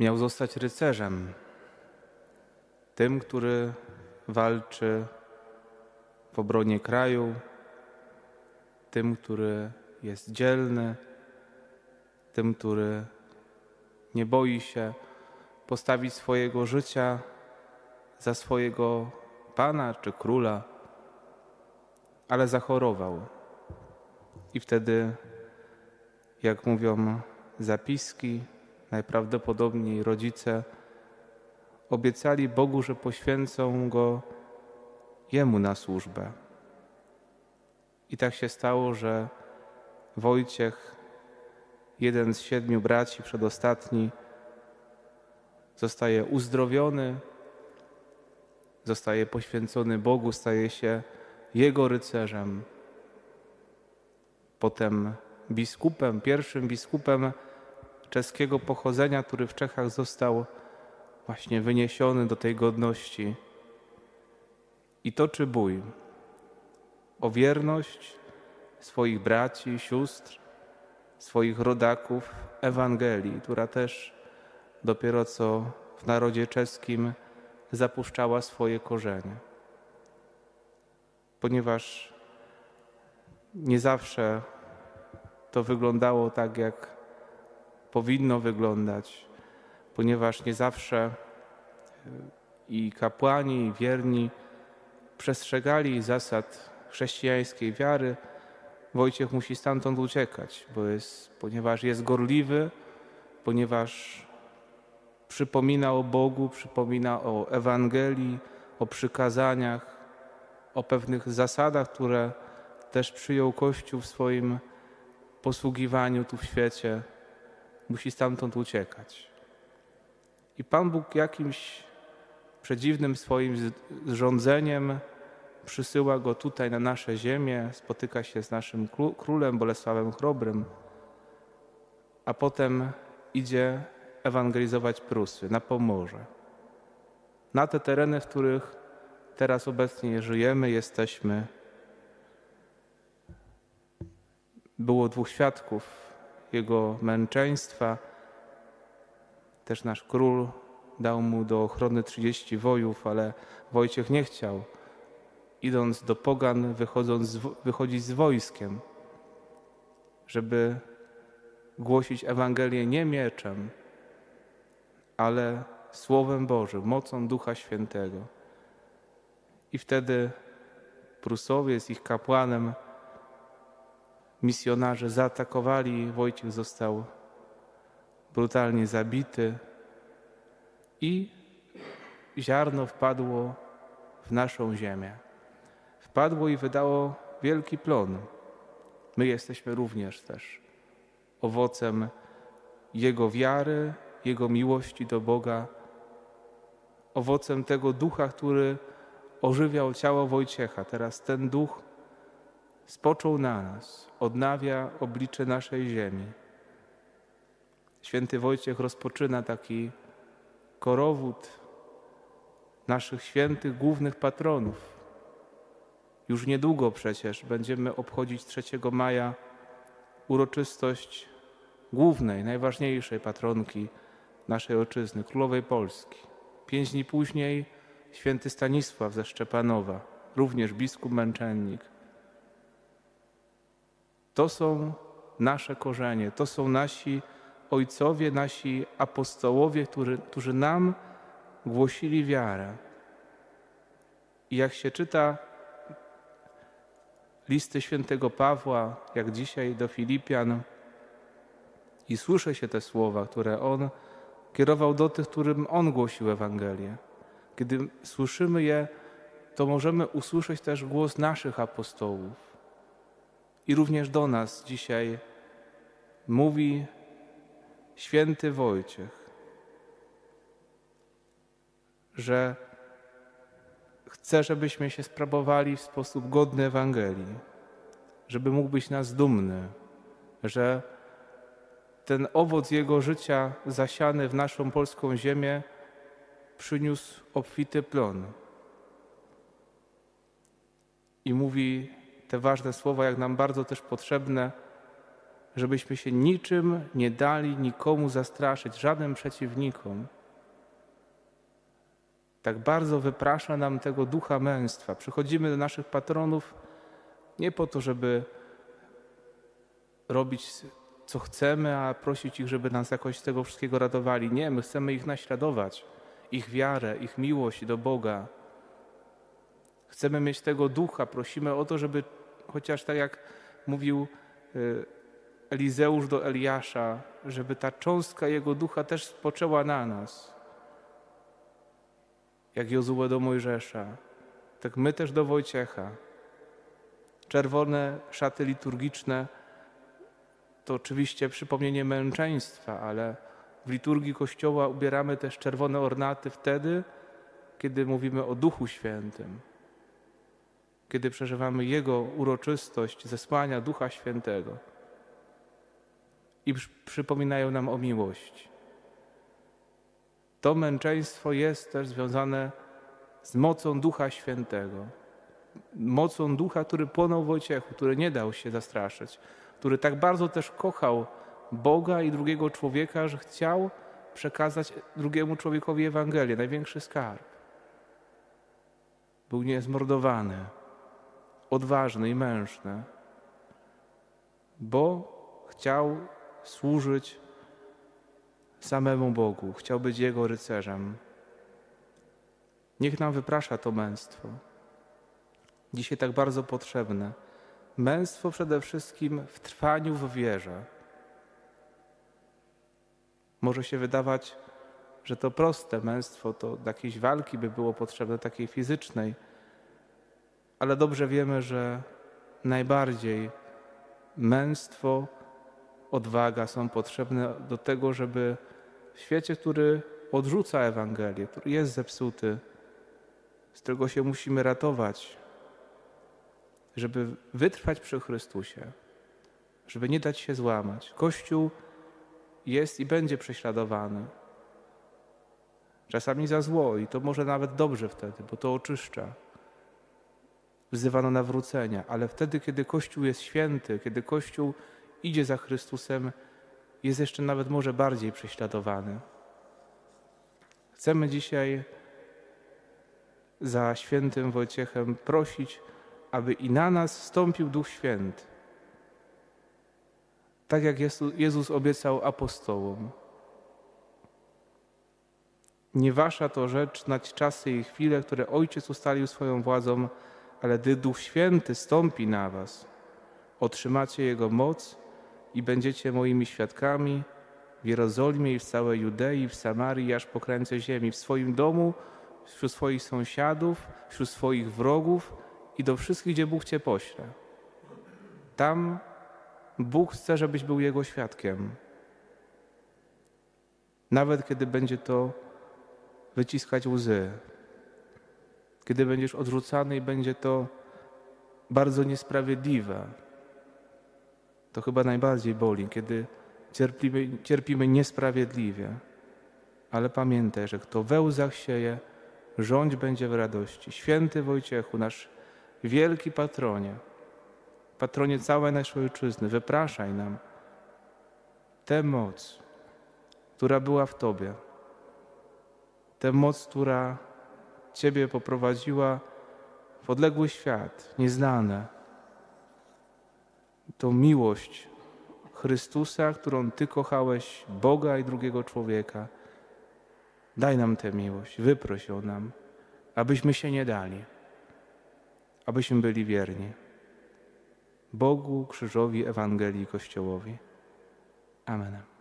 Miał zostać rycerzem, tym, który walczy w obronie kraju, tym, który jest dzielny, tym, który nie boi się postawić swojego życia za swojego pana czy króla, ale zachorował. I wtedy, jak mówią zapiski, najprawdopodobniej rodzice obiecali Bogu, że poświęcą go Jemu na służbę. I tak się stało, że Wojciech, jeden z siedmiu braci, przedostatni, zostaje uzdrowiony, zostaje poświęcony Bogu, staje się Jego rycerzem. Potem biskupem, pierwszym biskupem czeskiego pochodzenia, który w Czechach został właśnie wyniesiony do tej godności. I toczy bój o wierność swoich braci, sióstr, swoich rodaków Ewangelii, która też dopiero co w narodzie czeskim zapuszczała swoje korzenie. Ponieważ nie zawsze to wyglądało tak, jak powinno wyglądać, ponieważ nie zawsze e, i kapłani, i wierni przestrzegali zasad chrześcijańskiej wiary, Wojciech musi stamtąd uciekać, bo jest, ponieważ jest gorliwy, ponieważ przypomina o Bogu, przypomina o Ewangelii, o przykazaniach, o pewnych zasadach, które też przyjął Kościół w swoim posługiwaniu tu w świecie. Musi stamtąd uciekać. I Pan Bóg jakimś przedziwnym swoim zrządzeniem przysyła go tutaj na nasze ziemię, spotyka się z naszym królem Bolesławem Chrobrym, a potem idzie ewangelizować Prusy, na Pomorze. Na te tereny, w których teraz obecnie żyjemy, jesteśmy. Było dwóch świadków jego męczeństwa. Też nasz król dał mu do ochrony 30 wojów, ale Wojciech nie chciał, idąc do pogan, wychodząc, wychodzić z wojskiem, żeby głosić Ewangelię nie mieczem, ale Słowem Bożym, mocą Ducha Świętego. I wtedy Prusowie z ich kapłanem, misjonarze zaatakowali, Wojciech został brutalnie zabity i ziarno wpadło w naszą ziemię. Wpadło i wydało wielki plon. My jesteśmy również też owocem Jego wiary, jego miłości do Boga, owocem tego ducha, który ożywiał ciało Wojciecha. Teraz ten duch spoczął na nas, odnawia oblicze naszej ziemi. Święty Wojciech rozpoczyna taki korowód naszych świętych głównych patronów. Już niedługo przecież będziemy obchodzić 3 maja uroczystość głównej, najważniejszej patronki naszej ojczyzny, królowej Polski. Pięć dni później święty Stanisław ze Szczepanowa, również biskup męczennik. To są nasze korzenie, to są nasi ojcowie, nasi apostołowie, którzy, którzy nam głosili wiarę. I jak się czyta listy świętego Pawła, jak dzisiaj do Filipian, i słyszy się te słowa, które on kierował do tych, którym On głosił Ewangelię. Kiedy słyszymy je, to możemy usłyszeć też głos naszych apostołów. I również do nas dzisiaj mówi święty Wojciech, że chce, żebyśmy się sprawowali w sposób godny Ewangelii, żeby mógł być nas dumny, że ten owoc Jego życia zasiany w naszą polską ziemię przyniósł obfity plon. I mówi te ważne słowa, jak nam bardzo też potrzebne, żebyśmy się niczym nie dali nikomu zastraszyć, żadnym przeciwnikom. Tak bardzo wyprasza nam tego ducha męstwa. Przychodzimy do naszych patronów nie po to, żeby robić co chcemy, a prosić ich, żeby nas jakoś z tego wszystkiego radowali. Nie, my chcemy ich naśladować, ich wiarę, ich miłość do Boga. Chcemy mieć tego ducha, prosimy o to, żeby chociaż tak jak mówił y, Elizeusz do Eliasza, żeby ta cząstka jego ducha też spoczęła na nas. Jak Jozue do Mojżesza, tak my też do Wojciecha. Czerwone szaty liturgiczne to oczywiście przypomnienie męczeństwa, ale w liturgii Kościoła ubieramy też czerwone ornaty wtedy, kiedy mówimy o Duchu Świętym, kiedy przeżywamy Jego uroczystość zesłania Ducha Świętego i przypominają nam o miłości. To męczeństwo jest też związane z mocą Ducha Świętego, mocą Ducha, który płonął w Wojciechu, który nie dał się zastraszyć, który tak bardzo też kochał Boga i drugiego człowieka, że chciał przekazać drugiemu człowiekowi Ewangelię, największy skarb. Był niezmordowany, odważny i mężny, bo chciał służyć samemu Bogu, chciał być Jego rycerzem. Niech nam wyprasza to męstwo. Dzisiaj tak bardzo potrzebne. Męstwo przede wszystkim w trwaniu w wierze. Może się wydawać, że to proste męstwo, to do jakiejś walki by było potrzebne, takiej fizycznej, ale dobrze wiemy, że najbardziej męstwo odwaga są potrzebne do tego, żeby w świecie, który odrzuca Ewangelię, który jest zepsuty, z którego się musimy ratować, żeby wytrwać przy Chrystusie, żeby nie dać się złamać. Kościół jest i będzie prześladowany. Czasami za zło i to może nawet dobrze wtedy, bo to oczyszcza. Wzywano nawrócenia, ale wtedy, kiedy Kościół jest święty, kiedy Kościół idzie za Chrystusem, jest jeszcze nawet może bardziej prześladowany. Chcemy dzisiaj za świętym Wojciechem prosić, aby i na nas stąpił Duch Święty. Tak jak Jezus obiecał apostołom. Nie wasza to rzecz znać czasy i chwile, które Ojciec ustalił swoją władzą, ale gdy Duch Święty stąpi na was, otrzymacie Jego moc i będziecie moimi świadkami w Jerozolimie i w całej Judei, w Samarii, aż po krańce ziemi, w swoim domu, wśród swoich sąsiadów, wśród swoich wrogów i do wszystkich, gdzie Bóg Cię pośle. Tam Bóg chce, żebyś był Jego świadkiem. Nawet kiedy będzie to wyciskać łzy, kiedy będziesz odrzucany i będzie to bardzo niesprawiedliwe, to chyba najbardziej boli, kiedy cierpimy, cierpimy niesprawiedliwie. Ale pamiętaj, że kto we łzach sieje, rządź będzie w radości. Święty Wojciechu, nasz wielki patronie, patronie całej naszej ojczyzny, wypraszaj nam tę moc, która była w Tobie, tę moc, która Ciebie poprowadziła w odległy świat, nieznane, to miłość Chrystusa, którą Ty kochałeś, Boga i drugiego człowieka. Daj nam tę miłość, wyproś ją nam, abyśmy się nie dali, abyśmy byli wierni Bogu, krzyżowi, Ewangelii, Kościołowi. Amen.